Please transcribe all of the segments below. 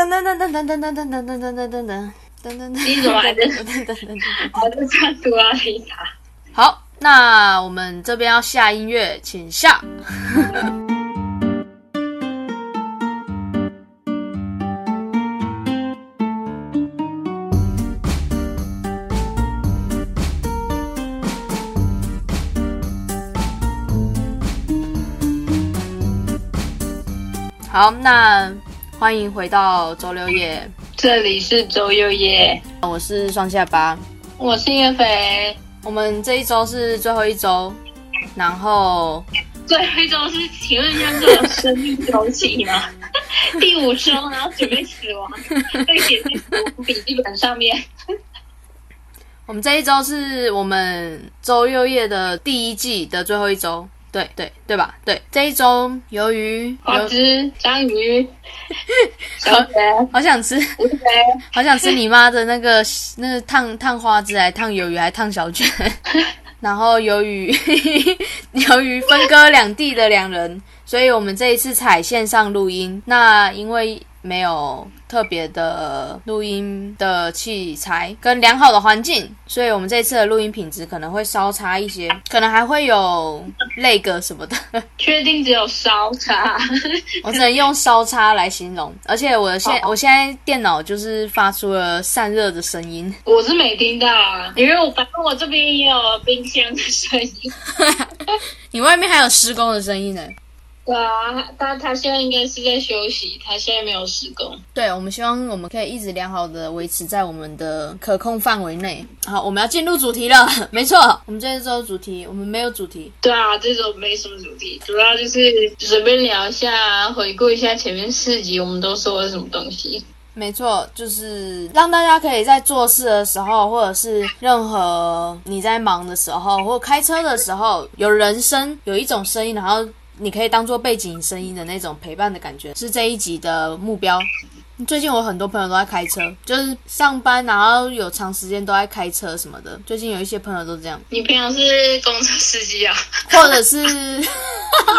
噔噔噔噔噔噔噔噔噔噔噔噔噔噔噔噔，你怎么还在？噔噔噔噔。我在唱杜阿丽塔。好，那我们这边要下音乐，请下。好，那欢迎回到周六夜，这里是周六夜，我是双下巴。我是叶肥。我们这一周是最后一周，然后最后一周是请问一下这种生命周期吗？第五周，然后准备死亡，被写在笔记本上面。我们这一周是我们周六夜的第一季的最后一周，对对对吧？对，这一周鱿鱼花有枝、章鱼、小雪、好想吃，好想吃你妈的那个那个烫烫花枝，还烫鱿鱼，还烫小卷。然后由于由于分割两地的两人，所以我们这一次采线上录音。那因为没有特别的录音的器材跟良好的环境，所以我们这次的录音品质可能会稍差一些，可能还会有那个什么的。确定只有稍差。我只能用稍差来形容，而且我的现我现在电脑就是发出了散热的声音。我是没听到啊，因为我反正我这边也有冰箱的声音。你外面还有施工的声音呢。对啊，但他现在应该是在休息，他现在没有施工。对，我们希望我们可以一直良好的维持在我们的可控范围内。好，我们要进入主题了。没错，我们这一周主题，我们没有主题。对啊，这周没什么主题，主要就是随便聊一下，回顾一下前面四集我们都说了什么东西。没错，就是让大家可以在做事的时候，或者是任何你在忙的时候，或开车的时候，有人声，有一种声音，然后你可以当做背景声音的那种陪伴的感觉，是这一集的目标。最近我很多朋友都在开车，就是上班，然后有长时间都在开车什么的。最近有一些朋友都这样，你平常是公车司机啊？或者是，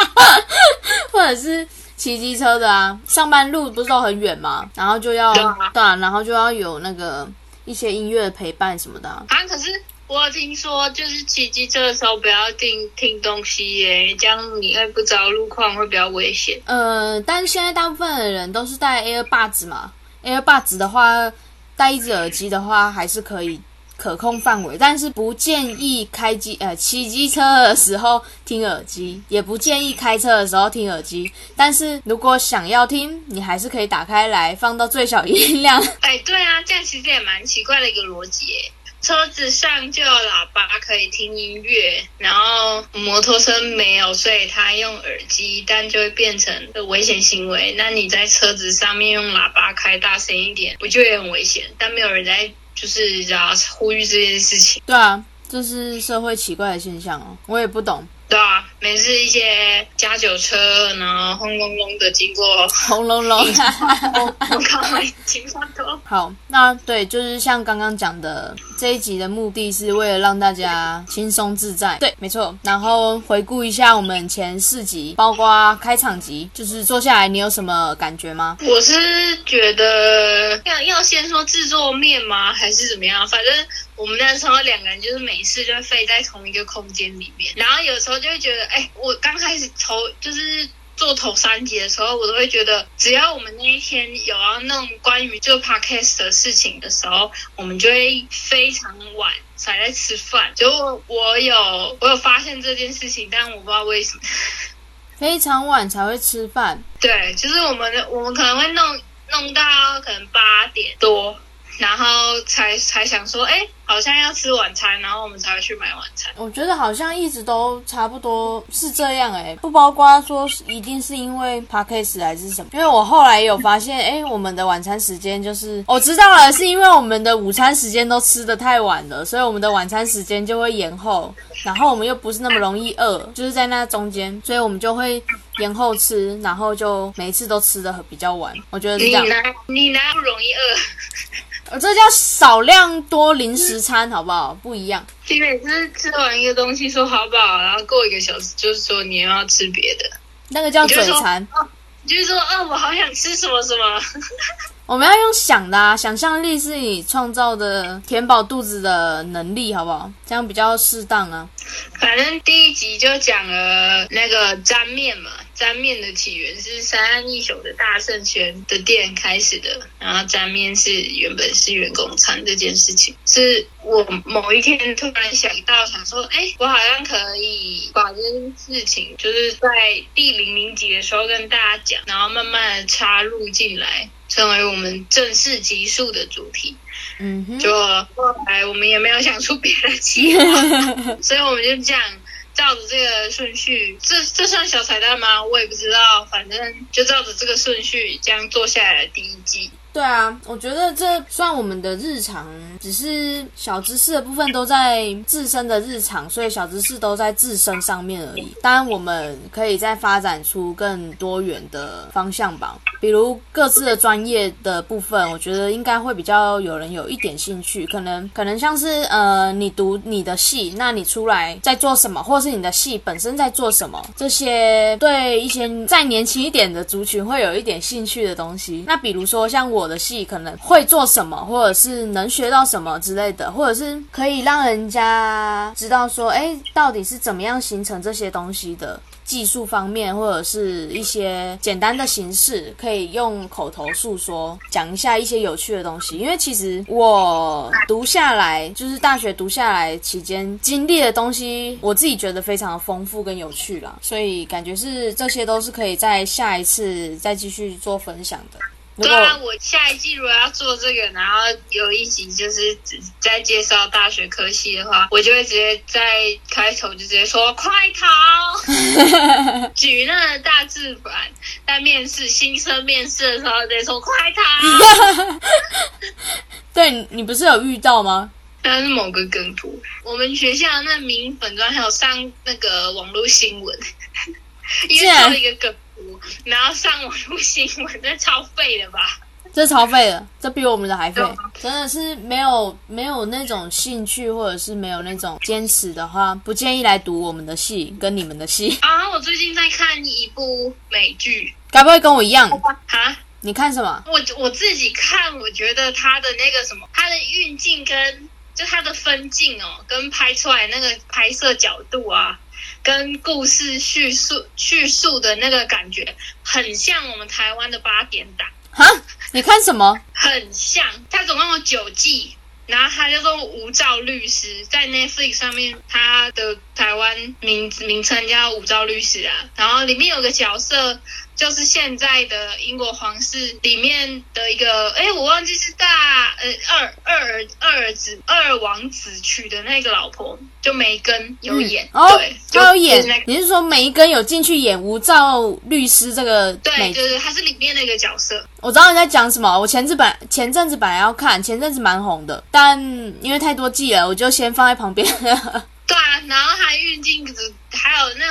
或者是骑机车的啊。上班路不是都很远吗？然后就要对啊然后就要有那个一些音乐的陪伴什么的啊、啊，可是我有听说，就是骑机车的时候不要听听东西耶，这样你会不知道路况，会比较危险。呃，但是现在大部分的人都是戴 AirPods 嘛，AirPods 的话，戴一只耳机的话还是可以可控范围，但是不建议开机呃骑机车的时候听耳机，也不建议开车的时候听耳机。但是如果想要听，你还是可以打开来放到最小音量。哎，对啊，这样其实也蛮奇怪的一个逻辑耶。车子上就有喇叭可以听音乐，然后摩托车没有，所以他用耳机，但就会变成危险行为。那你在车子上面用喇叭开大声一点，不就也很危险？但没有人在就是要呼吁这件事情，对啊，这是社会奇怪的现象哦，我也不懂。对啊，每次一些加酒车，然后轰隆隆的经过，轰隆隆。我 我靠，情商多。好，那对，就是像刚刚讲的，这一集的目的是为了让大家轻松自在。对，没错。然后回顾一下我们前四集，包括开场集，就是坐下来，你有什么感觉吗？我是觉得要要先说制作面吗，还是怎么样？反正我们那时候两个人就是每次就会飞在同一个空间里面，然后有时候就会觉得，哎，我刚开始头就是。做头三集的时候，我都会觉得，只要我们那一天有要弄关于做 podcast 的事情的时候，我们就会非常晚才在吃饭。结果我有我有发现这件事情，但我不知道为什么。非常晚才会吃饭，对，就是我们的我们可能会弄弄到可能八点多，然后才才想说，哎，好像要吃晚餐，然后我们才会去买晚餐。我觉得好像一直都差不多是这样诶、不包括说一定是因为 p a c k a g e 还是什么。因为我后来有发现，哎、我们的晚餐时间就是我知道了，是因为我们的午餐时间都吃的太晚了，所以我们的晚餐时间就会延后，然后我们又不是那么容易饿，就是在那中间，所以我们就会延后吃，然后就每一次都吃的比较晚。我觉得是这样。你哪你哪不容易饿？呃，这叫少量多零食餐，好不好？不一样。你每次吃完一个东西说好饱，然后过一个小时就是说你又要吃别的，那个叫嘴你就说馋。就是说，哦，我好想吃什么什么。我们要用想的啊，想象力是你创造的填饱肚子的能力，好不好？这样比较适当啊。反正第一集就讲了那个沾面嘛，沾面的起源是三安一宿的大圣轩的店开始的，然后沾面是原本是员工餐这件事情，是我某一天突然想到，想说，哎，我好像可以把这件事情，就是在第零零集的时候跟大家讲，然后慢慢的插入进来，成为我们正式集数的主题。嗯哼，就后来我们也没有想出别的计划，所以我们就这样照着这个顺序，这这算小彩蛋吗？我也不知道，反正就照着这个顺序这样做下来的第一季。对啊，我觉得这算我们的日常，只是小知识的部分都在自身的日常，所以小知识都在自身上面而已。当然，我们可以再发展出更多元的方向吧，比如各自的专业的部分，我觉得应该会比较有人有一点兴趣。可能可能像是呃，你读你的戏，那你出来在做什么，或是你的戏本身在做什么，这些对一些再年轻一点的族群会有一点兴趣的东西。那比如说像我。我的戏可能会做什么，或者是能学到什么之类的，或者是可以让人家知道说，哎，到底是怎么样形成这些东西的技术方面，或者是一些简单的形式，可以用口头诉说，讲一下一些有趣的东西。因为其实我读下来，就是大学读下来期间经历的东西，我自己觉得非常的丰富跟有趣啦，所以感觉是这些都是可以在下一次再继续做分享的。对啊，我下一季如果要做这个，然后有一集就是在介绍大学科系的话，我就会直接在开头就直接说“快逃”，举那个大字板，在面试新生面试的时候直接说“快逃”。对你不是有遇到吗？但是某个梗图，我们学校那名粉专还有上那个网络新闻，因为做一个梗。然后上网录新闻，这超废的吧？这超废的，这比我们的还废。真的是没有没有那种兴趣，或者是没有那种坚持的话，不建议来读我们的戏跟你们的戏 啊！我最近在看一部美剧，该不会跟我一样啊？你看什么？我我自己看，我觉得它的那个什么，它的运镜跟就它的分镜哦，跟拍出来那个拍摄角度啊。跟故事叙述叙述的那个感觉很像我们台湾的八点档哈，你看什么？很像，它总共有九季，然后它叫做《无照律师》在 Netflix 上面，它的台湾名名称叫《无照律师》啊，然后里面有个角色。就是现在的英国皇室里面的一个，哎，我忘记是大呃二二二儿子二王子娶的那个老婆，就梅根有演，对，他有演。你是说梅根有进去演无照律师这个？对，就是他是里面那个角色。我知道你在讲什么。我前阵本前阵子本来要看，前阵子蛮红的，但因为太多季了，我就先放在旁边。对啊，然后还运镜子，还有那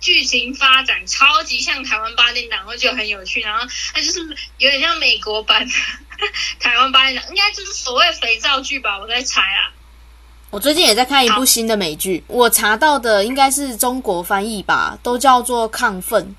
剧情发展超级像台湾八点档，我觉得很有趣。然后它就是有点像美国版的 台湾八点档，应该就是所谓肥皂剧吧，我在猜啊。我最近也在看一部新的美剧，我查到的应该是中国翻译吧，都叫做《亢奋》。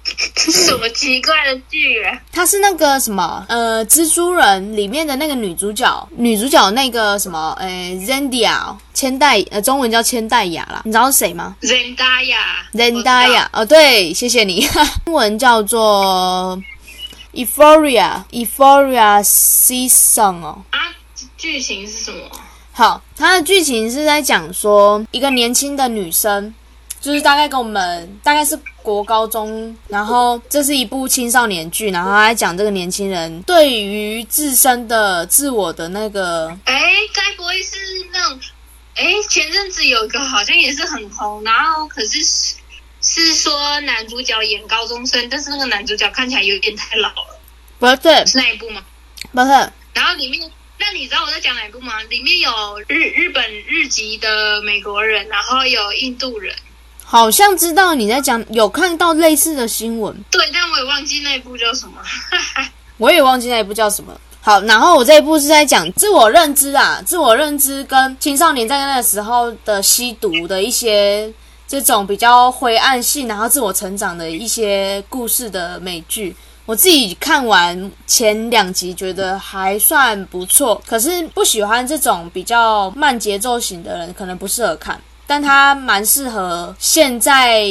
什么奇怪的剧？它是那个什么呃，蜘蛛人里面的那个女主角，女主角那个什么呃，Zendaya，千代呃，中文叫千代雅啦，你知道是谁吗？Zendaya，Zendaya，哦，对，谢谢你。英文叫做 Euphoria，Euphoria Season 哦。啊，剧情是什么？好，它的剧情是在讲说一个年轻的女生，就是大概跟我们大概是国高中，然后这是一部青少年剧，然后来讲这个年轻人对于自身的自我的那个，哎，该不会是那种，哎，前阵子有一个好像也是很红，然后可是是是说男主角演高中生，但是那个男主角看起来有点太老了，不是是那一部吗？不是，然后里面。那你知道我在讲哪部吗？里面有日日本日籍的美国人，然后有印度人，好像知道你在讲，有看到类似的新闻。对，但我也忘记那部叫什么。我也忘记那一部叫什么。好，然后我这一部是在讲自我认知啊，自我认知跟青少年在那个时候的吸毒的一些这种比较灰暗性，然后自我成长的一些故事的美剧。我自己看完前两集，觉得还算不错。可是不喜欢这种比较慢节奏型的人，可能不适合看。但它蛮适合现在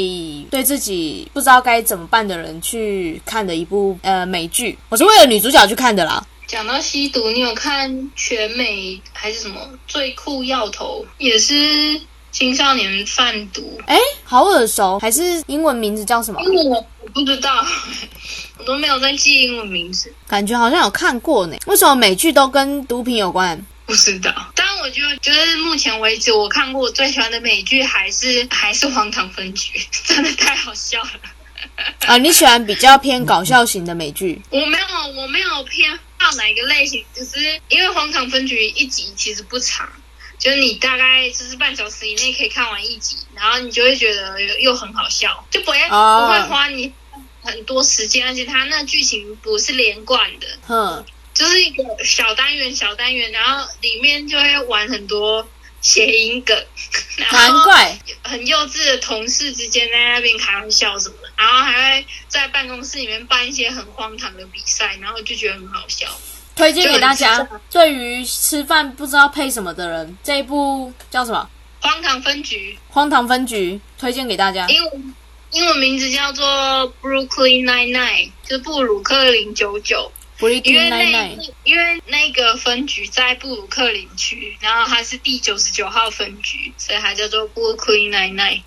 对自己不知道该怎么办的人去看的一部呃美剧。我是为了女主角去看的啦。讲到吸毒，你有看《全美》还是什么《最酷药头》？也是青少年贩毒。哎，好耳熟，还是英文名字叫什么？因为我我不知道，我都没有在记英文名字。感觉好像有看过呢。为什么美剧都跟毒品有关？不知道，但我觉得，就是目前为止我看过我最喜欢的美剧还是还是《荒唐分局》，真的太好笑了。啊，你喜欢比较偏搞笑型的美剧？我没有，我没有偏好哪一个类型，只是因为《荒唐分局》一集其实不长，就是你大概就是半小时以内可以看完一集，然后你就会觉得又很好笑，就不会不会花你很多时间，而且它那剧情不是连贯的。嗯。就是一个小单元，小单元，然后里面就会玩很多谐音梗，难怪很幼稚的同事之间在那边开玩笑什么的，然后还会在办公室里面办一些很荒唐的比赛，然后就觉得很好笑。推荐给大家，对于吃饭不知道配什么的人，这一部叫什么？荒唐分局。荒唐分局推荐给大家。英文英文名字叫做 Brooklyn Nine Nine，就是布鲁克林九九。因为那因为那个分局在布鲁克林区，然后它是第九十九号分局，所以它叫做布鲁克林奈奈。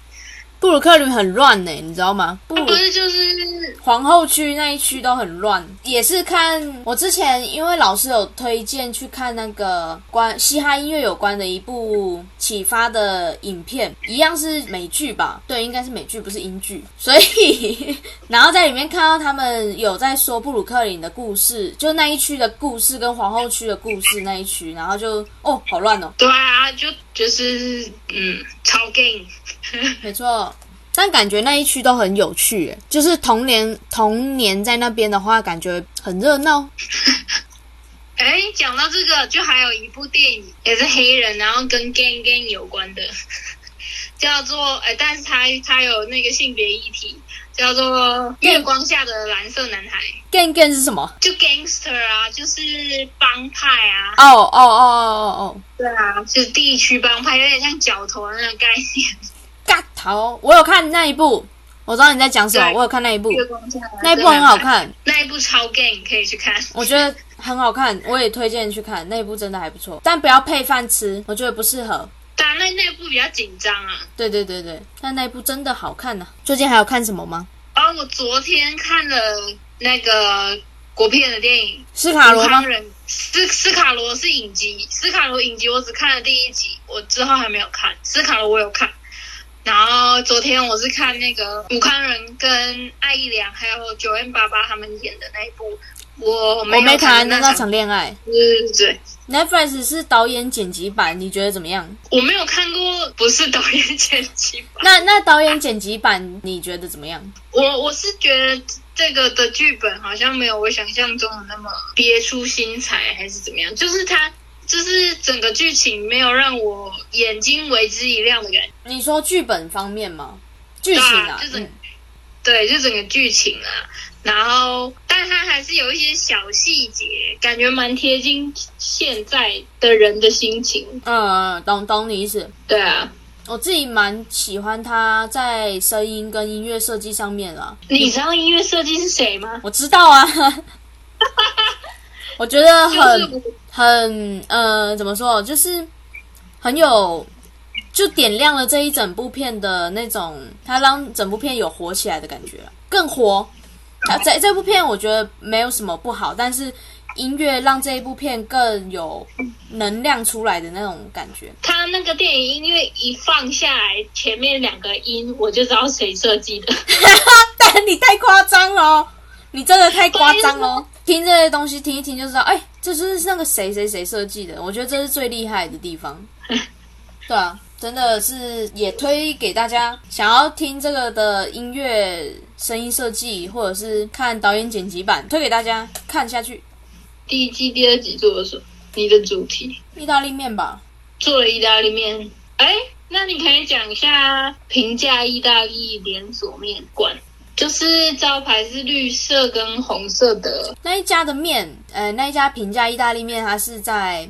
布鲁克林很乱呢，你知道吗？不是，就是皇后区那一区都很乱。也是看我之前，因为老师有推荐去看那个关嘻哈音乐有关的一部启发的影片，一样是美剧吧？对，应该是美剧，不是英剧。所以，然后在里面看到他们有在说布鲁克林的故事，就那一区的故事跟皇后区的故事那一区，然后就哦，好乱哦。对啊，就就是嗯，超 gay。没错，但感觉那一区都很有趣，就是童年童年在那边的话，感觉很热闹。哎，讲到这个，就还有一部电影也是黑人，然后跟 gang gang 有关的，叫做哎，但是他他有那个性别议题，叫做《月光下的蓝色男孩》。gang gang 是什么？就 gangster 啊，就是帮派啊。哦哦哦哦哦，对啊，就是地区帮派，有点像角头那个概念。嘎头，我有看那一部，我知道你在讲什么。我有看那一部，那一部很好看，那一部超 gay，可以去看。我觉得很好看，我也推荐去看那一部，真的还不错。但不要配饭吃，我觉得不适合。但那那部比较紧张啊。对对对对，但那一部真的好看呢。最近还有看什么吗？啊，我昨天看了那个国片的电影《斯卡罗》吗？斯斯卡罗是影集，斯卡罗影集我只看了第一集，我之后还没有看。斯卡罗我有看。然后昨天我是看那个武康仁跟艾怡良还有九 N 八八他们演的那一部，我我没谈那场恋爱。对对对，Netflix 是导演剪辑版，你觉得怎么样？我没有看过，不是导演剪辑版。那那导演剪辑版你觉得怎么样？我我是觉得这个的剧本好像没有我想象中的那么别出心裁，还是怎么样？就是他。就是整个剧情没有让我眼睛为之一亮的感觉。你说剧本方面吗？剧情啊，就是对，就整个剧情啊。然后，但它还是有一些小细节，感觉蛮贴近现在的人的心情。嗯，懂懂你意思。对啊，我自己蛮喜欢他在声音跟音乐设计上面啊。你知道音乐设计是谁吗？我知道啊。我觉得很很呃，怎么说，就是很有，就点亮了这一整部片的那种，它让整部片有活起来的感觉，更活。在这部片我觉得没有什么不好，但是音乐让这一部片更有能量出来的那种感觉。他那个电影音乐一放下来，前面两个音我就知道谁设计的。但你太夸张了，你真的太夸张了。听这些东西，听一听就知道，哎，这就是那个谁谁谁设计的。我觉得这是最厉害的地方。对啊，真的是也推给大家，想要听这个的音乐声音设计，或者是看导演剪辑版，推给大家看下去。第一季、第二集做的什么？你的主题？意大利面吧。做了意大利面。哎，那你可以讲一下评价意大利连锁面馆。就是招牌是绿色跟红色的。那一家的面，呃，那一家平价意大利面，它是在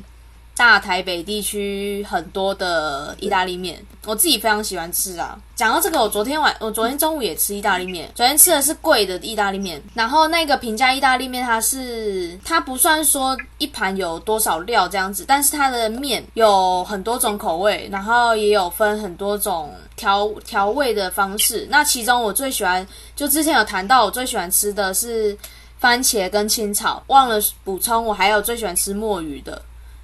大台北地区很多的意大利面，我自己非常喜欢吃啊。讲到这个，我昨天晚，我昨天中午也吃意大利面，昨天吃的是贵的意大利面，然后那个平价意大利面，它是它不算说一盘有多少料这样子，但是它的面有很多种口味，然后也有分很多种调调味的方式。那其中我最喜欢，就之前有谈到，我最喜欢吃的是番茄跟青草，忘了补充，我还有最喜欢吃墨鱼的。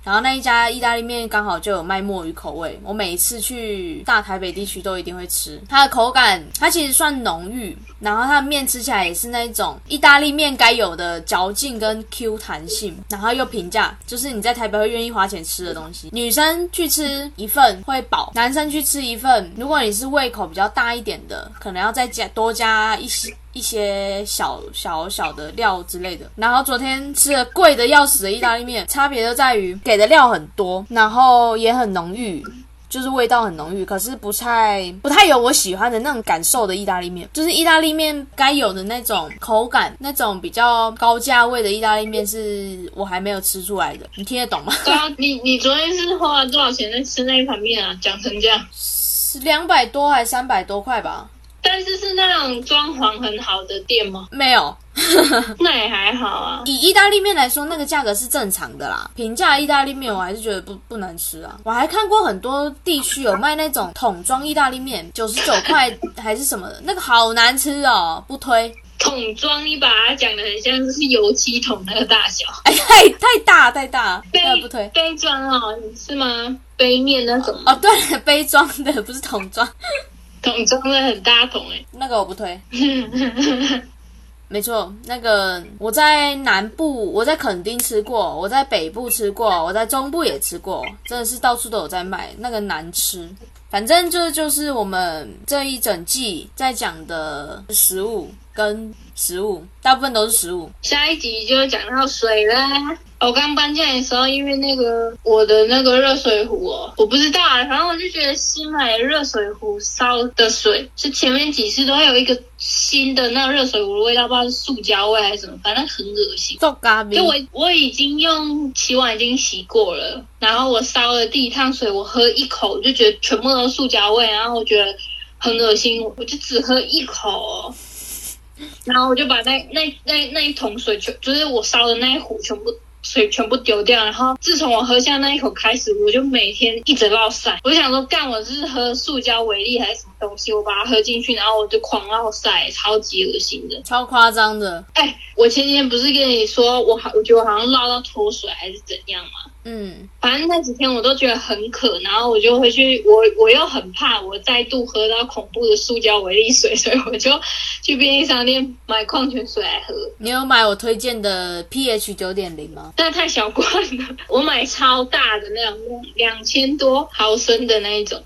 然后那一家意大利面刚好就有卖墨鱼口味，我每一次去大台北地区都一定会吃。它的口感，它其实算浓郁，然后它的面吃起来也是那种意大利面该有的嚼劲跟 Q 弹性，然后又平价，就是你在台北会愿意花钱吃的东西。女生去吃一份会饱，男生去吃一份，如果你是胃口比较大一点的，可能要再加多加一些。一些小小小的料之类的，然后昨天吃了贵的要死的意大利面，差别就在于给的料很多，然后也很浓郁，就是味道很浓郁，可是不太不太有我喜欢的那种感受的意大利面，就是意大利面该有的那种口感，那种比较高价位的意大利面是我还没有吃出来的，你听得懂吗？对啊，你你昨天是花了多少钱在吃那一盘面啊？讲成这样，是两百多还是三百多块吧？但是是那种装潢很好的店吗？没有，那也还好啊。以意大利面来说，那个价格是正常的啦。平价意大利面我还是觉得不不难吃啊。我还看过很多地区有卖那种桶装意大利面，九十九块 还是什么的，那个好难吃哦，不推。桶装，你把它讲的很像是油漆桶那个大小，哎，太太大太大，杯不推。杯装哦，是吗？杯面那种？哦，对，杯装的不是桶装。桶装的很大桶哎，那个我不推。没错，那个我在南部，我在垦丁吃过，我在北部吃过，我在中部也吃过，真的是到处都有在卖，那个难吃。反正这就是我们这一整季在讲的食物跟食物，大部分都是食物。下一集就讲到水啦。我刚搬进来的时候，因为那个我的那个热水壶哦，我不知道啊，反正我就觉得新买的热水壶烧的水是前面几次都会有一个新的那个热水壶的味道，不知道是塑胶味还是什么，反正很恶心。就我我已经用洗碗已经洗过了，然后我烧了第一趟水，我喝一口就觉得全部都是塑胶味，然后我觉得很恶心，我就只喝一口，然后我就把那那那那一桶水全就是我烧的那一壶全部。水全部丢掉，然后自从我喝下那一口开始，我就每天一直落晒。我就想说，干我是喝塑胶维力还是什么东西？我把它喝进去，然后我就狂落晒，超级恶心的，超夸张的。哎，我前几天不是跟你说，我好，我觉得我好像落到脱水还是怎样吗？嗯，反正那几天我都觉得很渴，然后我就回去，我我又很怕我再度喝到恐怖的塑胶维力水，所以我就去便利商店买矿泉水来喝。你有买我推荐的 pH 九点零吗？那太小罐了，我买超大的那种，两千多毫升的那一种。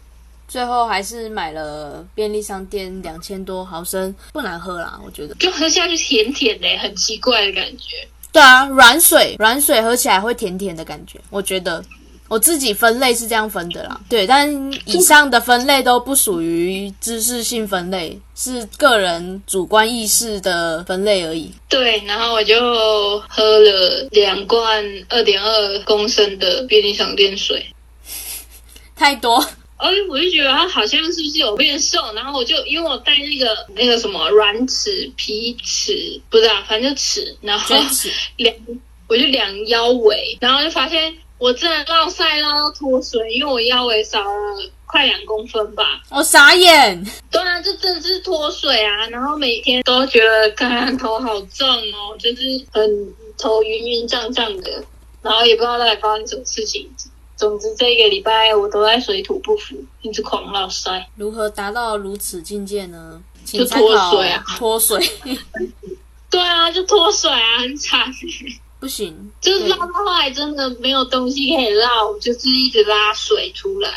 最后还是买了便利商店两千多毫升，不难喝啦，我觉得。就喝下去甜甜的，很奇怪的感觉。对啊，软水软水喝起来会甜甜的感觉，我觉得我自己分类是这样分的啦。对，但以上的分类都不属于知识性分类，是个人主观意识的分类而已。对，然后我就喝了两罐二点二公升的便利商店水，太多。哎，我就觉得他好像是不是有变瘦，然后我就因为我带那个那个什么软尺、皮尺，不知道，反正就尺，然后量，我就量腰围，然后就发现我真的落晒落到脱水，因为我腰围少了快两公分吧。我傻眼。对啊，这真的是脱水啊，然后每天都觉得干头好重哦，就是很头晕晕胀胀的，然后也不知道到底发生什么事情。总之，这一个礼拜我都在水土不服，一直狂闹塞。如何达到如此境界呢？就脱水啊，脱水。对啊，就脱水啊，很惨。不行，就是拉到后来真的没有东西可以绕，就是一直拉水出来。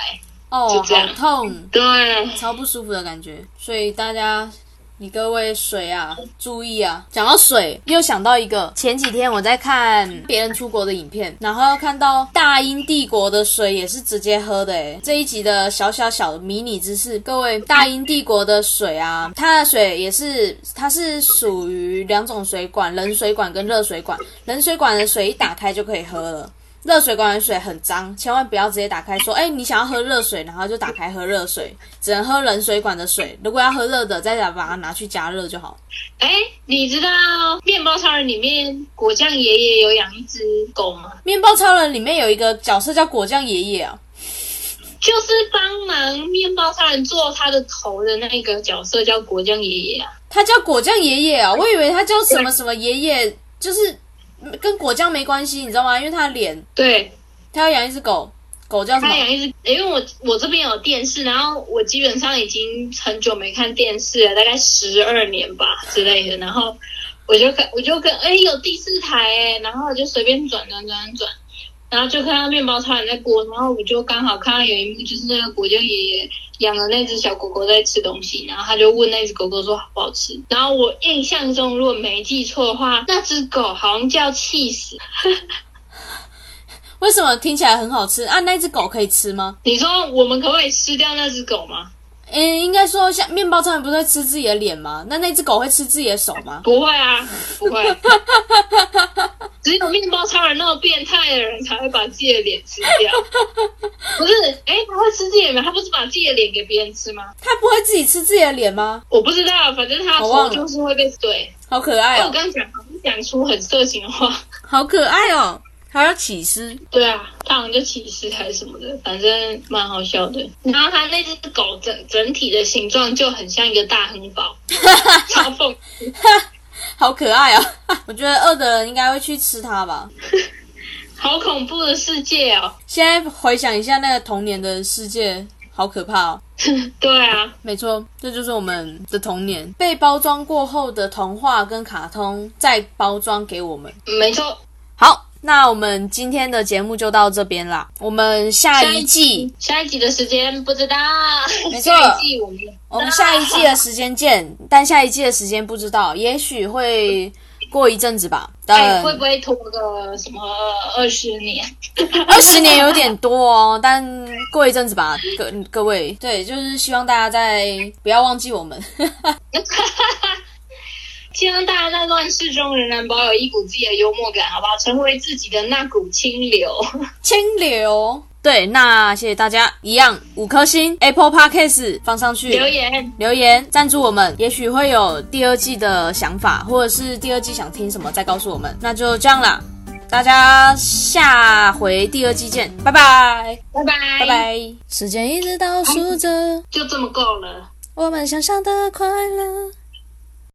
哦，好痛，对，超不舒服的感觉。所以大家你各位水啊，注意啊！讲到水，又想到一个，前几天我在看别人出国的影片，然后看到大英帝国的水也是直接喝的诶。这一集的小小小迷你知识，各位，大英帝国的水啊，它的水也是，它是属于两种水管，冷水管跟热水管。冷水管的水一打开就可以喝了。热水管的水很脏，千万不要直接打开说，哎，你想要喝热水，然后就打开喝热水，只能喝冷水管的水。如果要喝热的，再把它拿去加热就好。哎，你知道面包超人里面果酱爷爷有养一只狗吗？面包超人里面有一个角色叫果酱爷爷啊，就是帮忙面包超人做他的头的那个角色叫果酱爷爷啊。他叫果酱爷爷啊，我以为他叫什么什么爷爷，就是。跟果酱没关系，你知道吗？因为他的脸，对，他要养一只狗，狗叫什么？他养一只，因为我我这边有电视，然后我基本上已经很久没看电视了，大概十二年吧之类的，然后我就看，我就跟，哎，有第四台哎，然后我就随便转转转转。然后就看到面包超人在锅，然后我就刚好看到有一幕，就是那个果酱爷爷养的那只小狗狗在吃东西，然后他就问那只狗狗说好不好吃。然后我印象中，如果没记错的话，那只狗好像叫气死。为什么听起来很好吃啊？那只狗可以吃吗？你说我们可不可以吃掉那只狗吗？嗯，应该说像面包超人不是会吃自己的脸吗？那那只狗会吃自己的手吗？不会啊，不会。只有面包超人那么变态的人才会把自己的脸吃掉。不是，哎，他会吃自己的脸？他不是把自己的脸给别人吃吗？他不会自己吃自己的脸吗？我不知道，反正他说就是会被对。好可爱哦！我刚讲讲出很色情的话，好可爱哦。还要起司？对啊，他好像就起司还是什么的，反正蛮好笑的。然后他那只狗整整体的形状就很像一个大亨堡，超讽刺，好可爱啊！我觉得饿的人应该会去吃它吧。好恐怖的世界哦！现在回想一下那个童年的世界，好可怕哦。对啊，没错，这就是我们的童年，被包装过后的童话跟卡通再包装给我们。没错，好。那我们今天的节目就到这边啦。我们下一季下一集的时间不知道，没错，我们我们下一季的时间见。但下一季的时间不知道，也许会过一阵子吧。哎，会不会拖个什么二十年？二十年有点多哦，但过一阵子吧。各各位，对，就是希望大家在不要忘记我们。希望大家在乱世中仍然保有一股自己的幽默感，好不好？成为自己的那股清流。清流，对，那谢谢大家，一样五颗星，Apple Podcast 放上去留言留言赞助我们，也许会有第二季的想法，或者是第二季想听什么，再告诉我们。那就这样啦，大家下回第二季见，拜拜拜拜拜拜。时间一直倒数着，就这么够了。我们想象的快乐。